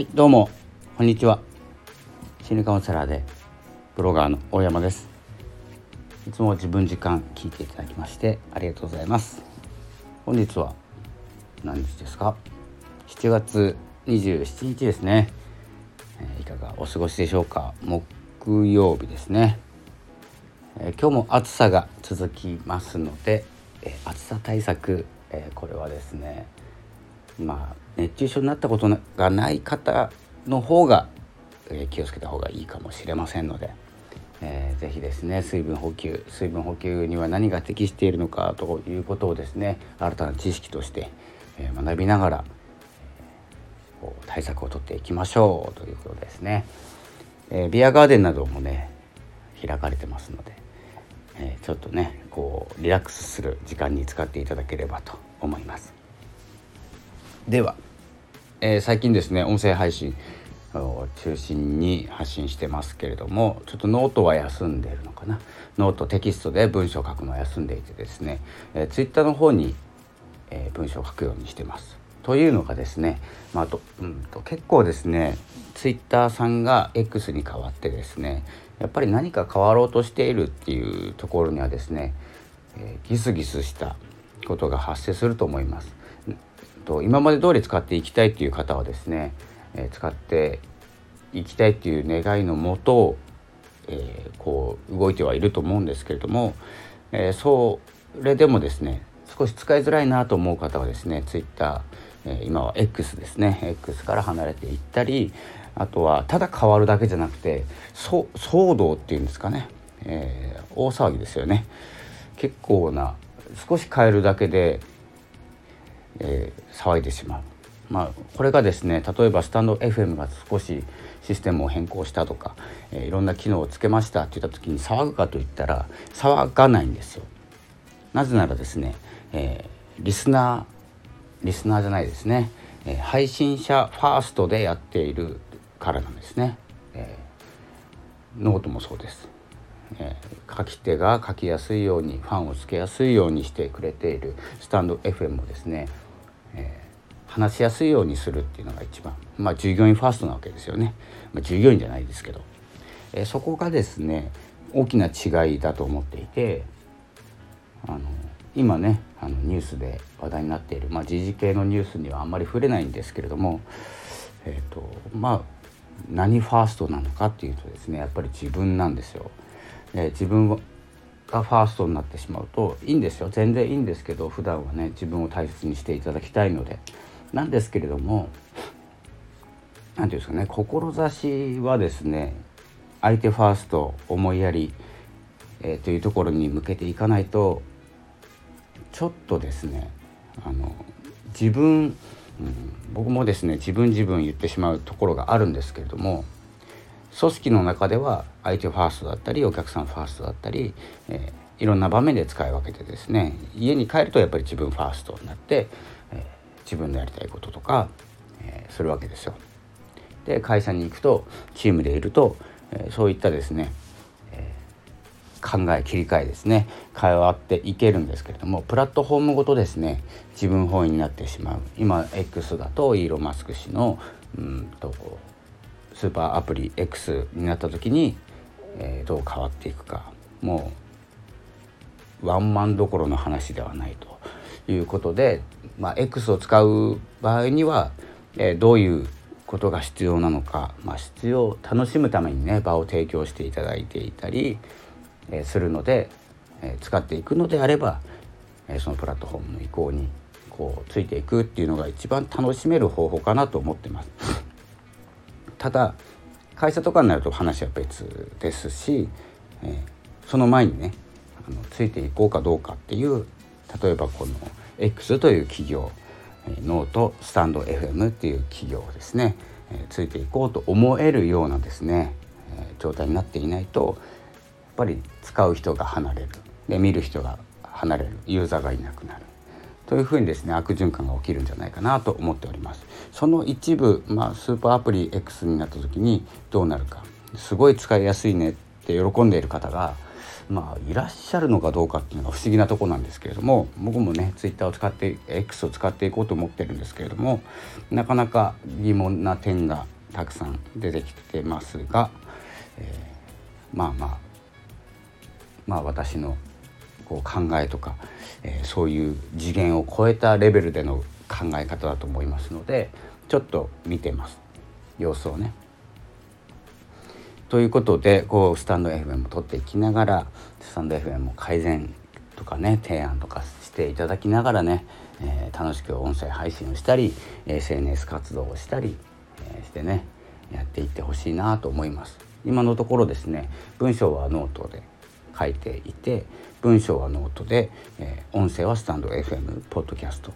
はいどうも。こんにちは。心理カウンセラーでブロガーの大山です。いつも自分時間聞いていただきましてありがとうございます。本日は何日ですか？7月27日ですね、えー、いかがお過ごしでしょうか？木曜日ですね、えー、今日も暑さが続きますので、えー、暑さ対策、えこれはですねまあ熱中症になったことがない方の方が、え気をつけた方がいいかもしれませんので、えー、ぜひですね水分補給水分補給には何が適しているのかということをですね新たな知識として、え学びながら、えー、対策をとっていきましょうということですね、えー、ビアガーデンなどもね開かれてますので、えちょっとねこうリラックスする時間に使っていただければと思います。では、えー、最近ですね音声配信を中心に発信してますけれどもちょっとノートは休んでるのかなノートテキストで文章を書くのは休んでいてですね、えー、ツイッターの方に、えー、文章を書くようにしてます。というのがですね、まあとうんと、結構ですねツイッターさんが X に変わってですねやっぱり何か変わろうとしているっていうところにはですね、えー、ギスギスしたことが発生すると思います。と今まで通り使っていきたいっていう方はですね、え、使っていきたいっていう願いのもと、えー、こう動いてはいると思うんですけれども、えー、それでもですね少し使いづらいなと思う方はですね Twitter、えー、今は X ですね X から離れていったりあとはただ変わるだけじゃなくて騒動っていうんですかね、え、大騒ぎですよね。結構な少し変えるだけでえー、騒いでしまう。まあ、これがですね例えばスタンド FM が少しシステムを変更したとか、えー、いろんな機能をつけましたって言った時に騒ぐかといったら騒がないんですよ。なぜならですね、えー、リスナーリスナーじゃないですね、えー、配信者ファーストでやっているからなんですね。えー、ノートもそうです。えー、書き手が書きやすいようにファンをつけやすいようにしてくれているスタンド FM もですね、えー、話しやすいようにするっていうのが一番まあ従業員ファーストなわけですよね、まあ、従業員じゃないですけど、えー、そこがですね大きな違いだと思っていてあの今ねあのニュースで話題になっている、まあ、時事系のニュースにはあんまり触れないんですけれども、えーとまあ、何ファーストなのかっていうとですねやっぱり自分なんですよ。自分がファーストになってしまうといいんですよ。全然いいんですけど普段はね自分を大切にしていただきたいので。なんですけれども何て言うんですかね志はですね相手ファースト思いやり、えー、というところに向けていかないとちょっとですねあの自分、うん、僕もですね自分自分言ってしまうところがあるんですけれども組織の中では相手ファーストだったりお客さんファーストだったり、えー、いろんな場面で使い分けてですね家に帰るとやっぱり自分ファーストになって、えー、自分のやりたいこととか、えー、するわけですよ。で会社に行くとチームでいると、えー、そういったですね、えー、考え切り替えですね変わっていけるんですけれどもプラットフォームごとですね自分本位になってしまう今 X だとイーロン・マスク氏のうんとスーパーアプリ X になった時に、えー、どう変わっていくかもうワンマンどころの話ではないということで、まあ、X を使う場合には、えー、どういうことが必要なのか、まあ、必要楽しむためにね場を提供していただいていたり、えー、するので、え、使っていくのであれば、え、そのプラットフォームの移行にこうついていくっていうのが一番楽しめる方法かなと思ってます。ただ会社とかになると話は別ですし、えー、その前にねあのついていこうかどうかっていう例えばこの X という企業ノートスタンド FM っていう企業ですね、えー、ついていこうと思えるようなですね、えー、状態になっていないとやっぱり使う人が離れる。で見る人が離れる。ユーザーがいなくなる。というふうにですね悪循環が起きるんじゃないかなと思っております。その一部、まあ、スーパーアプリ X になった時にどうなるか。すごい使いやすいねって喜んでいる方がまあいらっしゃるのかどうかっていうのが不思議なとこなんですけれども僕もねツイッターを使って X を使っていこうと思ってるんですけれどもなかなか疑問な点がたくさん出てきてますが、えー、まあまあまあ私のこう考えとか、えー、そういう次元を超えたレベルでの考え方だと思いますのでちょっと見てます様子をね。ということでこうスタンド FM を撮っていきながらスタンド FM も改善とかね提案とかしていただきながらね、えー、楽しく音声配信をしたり SNS 活動をしたり、えー、してねやっていってほしいなと思います。今のところですね文章はノートで書いていて文章はノートで、えー、音声はスタンド FM ポッドキャスト、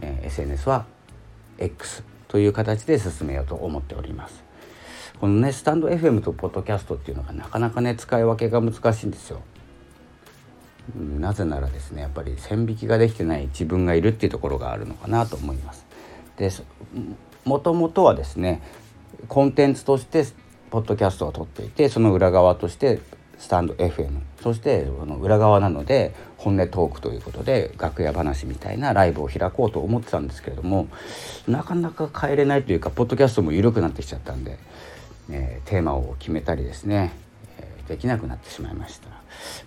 えー、SNS は X という形で進めようと思っております。このねスタンド FM とポッドキャストっていうのがなかなかね使い分けが難しいんですよ。なぜならですねやっぱり線引きができてない自分がいるっていうところがあるのかなと思います。でもともとはですねコンテンツとしてポッドキャストを撮っていてその裏側としてスタンド FM そしてその裏側なので本音トークということで楽屋話みたいなライブを開こうと思ってたんですけれどもなかなか変えれないというかポッドキャストも緩くなってきちゃったんでえー、テーマを決めたりですね、えー、できなくなってしまいました、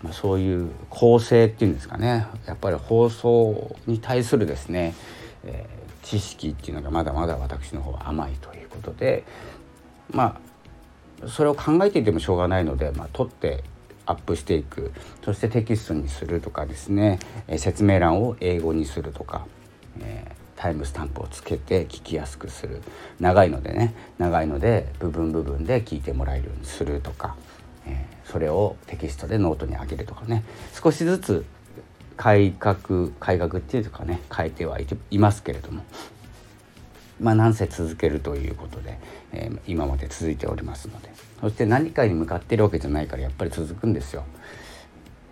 まあ、そういう構成っていうんですかね。やっぱり放送に対するですね、えー、知識っていうのがまだまだ私の方は甘いということでまあそれを考えていてもしょうがないので、まあ、取ってアップしていく。そしてテキストにするとかですね、え説明欄を英語にするとか、えータイムスタンプをつけて聞きやすくする。長いのでね。長いので部分部分で聞いてもらえるようにするとか、えー、それをテキストでノートに上げるとかね。少しずつ改革改革っていうかね変えてはいますけれども。まあなんせ続けるということで、えー、今まで続いておりますので。そして何かに向かってるわけじゃないからやっぱり続くんですよ。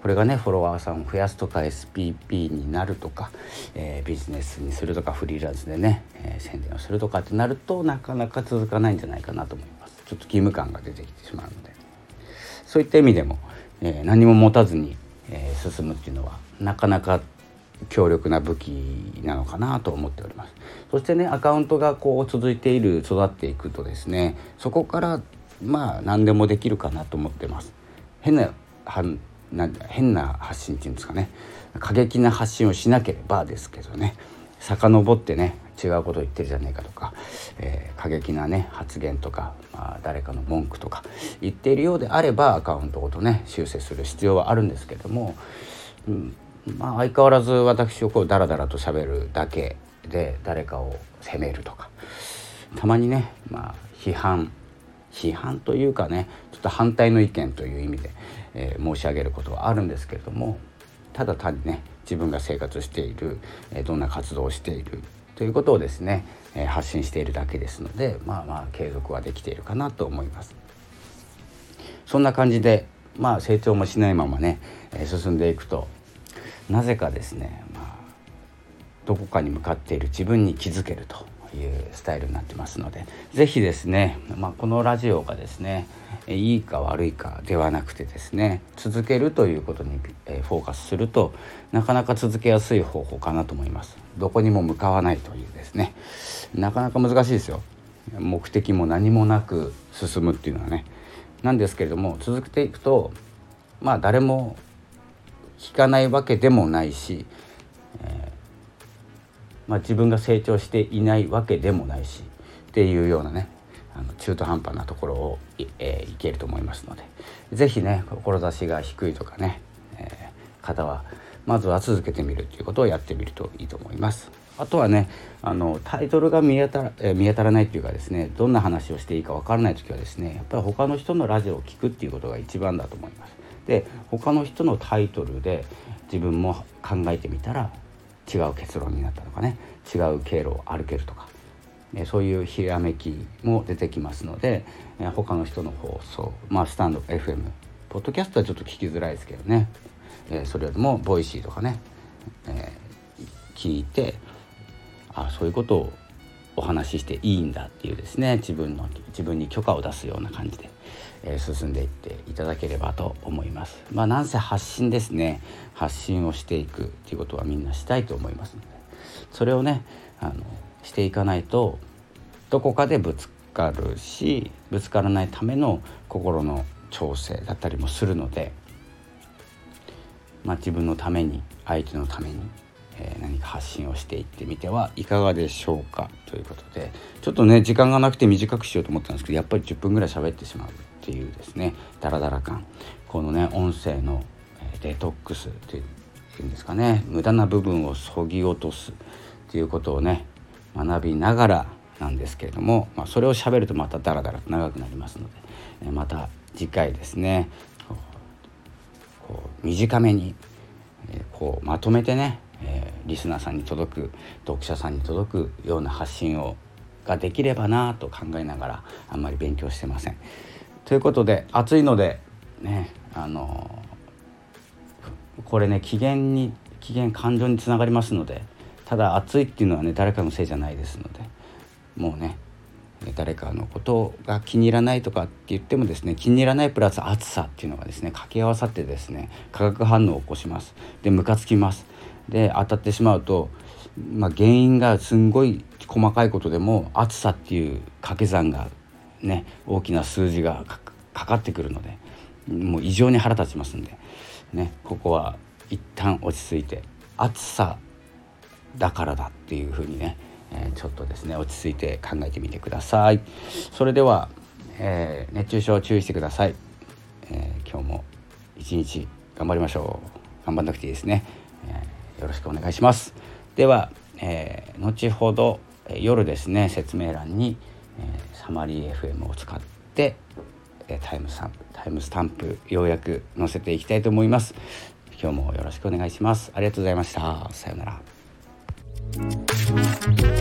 これがねフォロワーさんを増やすとか SPP になるとか、えー、ビジネスにするとかフリーランスでね、えー、宣伝をするとかってなるとなかなか続かないんじゃないかなと思います。ちょっと義務感が出てきてしまうので。そういった意味でも、えー、何も持たずに、え進むっていうのはなかなか強力な武器なのかなと思っております。そしてねアカウントがこう続いている育っていくとですねそこからまあ何でもできるかなと思ってます。変な変な発信っていうんですかね。過激な発信をしなければですけどね遡ってね違うこと言ってるじゃねえかとか、えー、過激なね発言とか、まあ、誰かの文句とか言っているようであればアカウントごとね修正する必要はあるんですけども、うん、まあ相変わらず私をこうダラダラと喋るだけで誰かを責めるとかたまにねまあ批判批判というかねちょっと反対の意見という意味で、えー、申し上げることはあるんですけれどもただ単にね自分が生活している、えー、どんな活動をしているということをですね、えー、発信しているだけですのでまあまあ継続はできているかなと思います。そんな感じでまあ成長もしないままね、え進んでいくとなぜかですね、まあ、どこかに向かっている自分に気づけるというスタイルになってますので是非ですね、まあ、このラジオがですねいいか悪いかではなくてですね続けるということにフォーカスするとなかなか続けやすい方法かなと思います。どこにも向かわないというですね。なかなか難しいですよ。目的も何もなく進むっていうのはね。なんですけれども続けていくとまあ誰も聞かないわけでもないし、えまあ、自分が成長していないわけでもないしっていうようなねあの中途半端なところをい,、えー、いけると思いますので是非ね志が低いとかね、えー、方はまずは続けてみるということをやってみるといいと思います。あとはねあのタイトルが見当たら、えー、見当たらないっていうかですねどんな話をしていいかわからない時はですねやっぱり他の人のラジオを聴くっていうことが一番だと思います。で他の人のタイトルで自分も考えてみたら違う結論になったとかね。違う経路を歩けるとか、ね、そういうひらめきも出てきますので、え他の人の放送まあスタンド FM ポッドキャストはちょっと聞きづらいですけどね、えそれよりも Voicy とかね、え、聞いてあそういうことをお話ししていいんだっていうですね自分の自分に許可を出すような感じで。え、進んでいっていただければと思います。まあなんせ発信ですね。発信をしていくっていうことはみんなしたいと思いますので。それをねあのしていかないとどこかでぶつかるしぶつからないための心の調整だったりもするので、まあ、自分のために相手のために、えー、何か発信をしていってみてはいかがでしょうかということでちょっとね時間がなくて短くしようと思ったんですけどやっぱり10分ぐらい喋ってしまうっていうですねダラダラ感。このね音声のデトックスっていうんですかね無駄な部分をそぎ落とすっていうことをね学びながらなんですけれども、まあ、それをしゃべるとまたダラダラと長くなりますので、えまた次回ですねこう短めに、えこうまとめてね、えー、リスナーさんに届く読者さんに届くような発信をができればなと考えながらあんまり勉強してません。ということで暑いのでねあのこれね機嫌に機嫌感情につながりますのでただ暑いっていうのはね誰かのせいじゃないですのでもうね誰かのことが気に入らないとかって言ってもですね気に入らないプラス暑さっていうのがですね掛け合わさってですね化学反応を起こしますでムカつきますで当たってしまうと、まあ、原因がすんごい細かいことでも暑さっていう掛け算がね大きな数字がかかってくるのでもう異常に腹立ちますんで、ね、ここは一旦落ち着いて暑さだからだっていうふうにね、えー、ちょっとですね落ち着いて考えてみてください。それでは、えー、熱中症注意してください、えー、今日も一日頑張りましょう。頑張んなくていいですね、えよろしくお願いします。では、え後ほど夜ですね説明欄に、えサマリー FM を使ってえタイムスタンプタイムスタンプようやく載せていきたいと思います。今日もよろしくお願いします。ありがとうございました。さようなら。thank you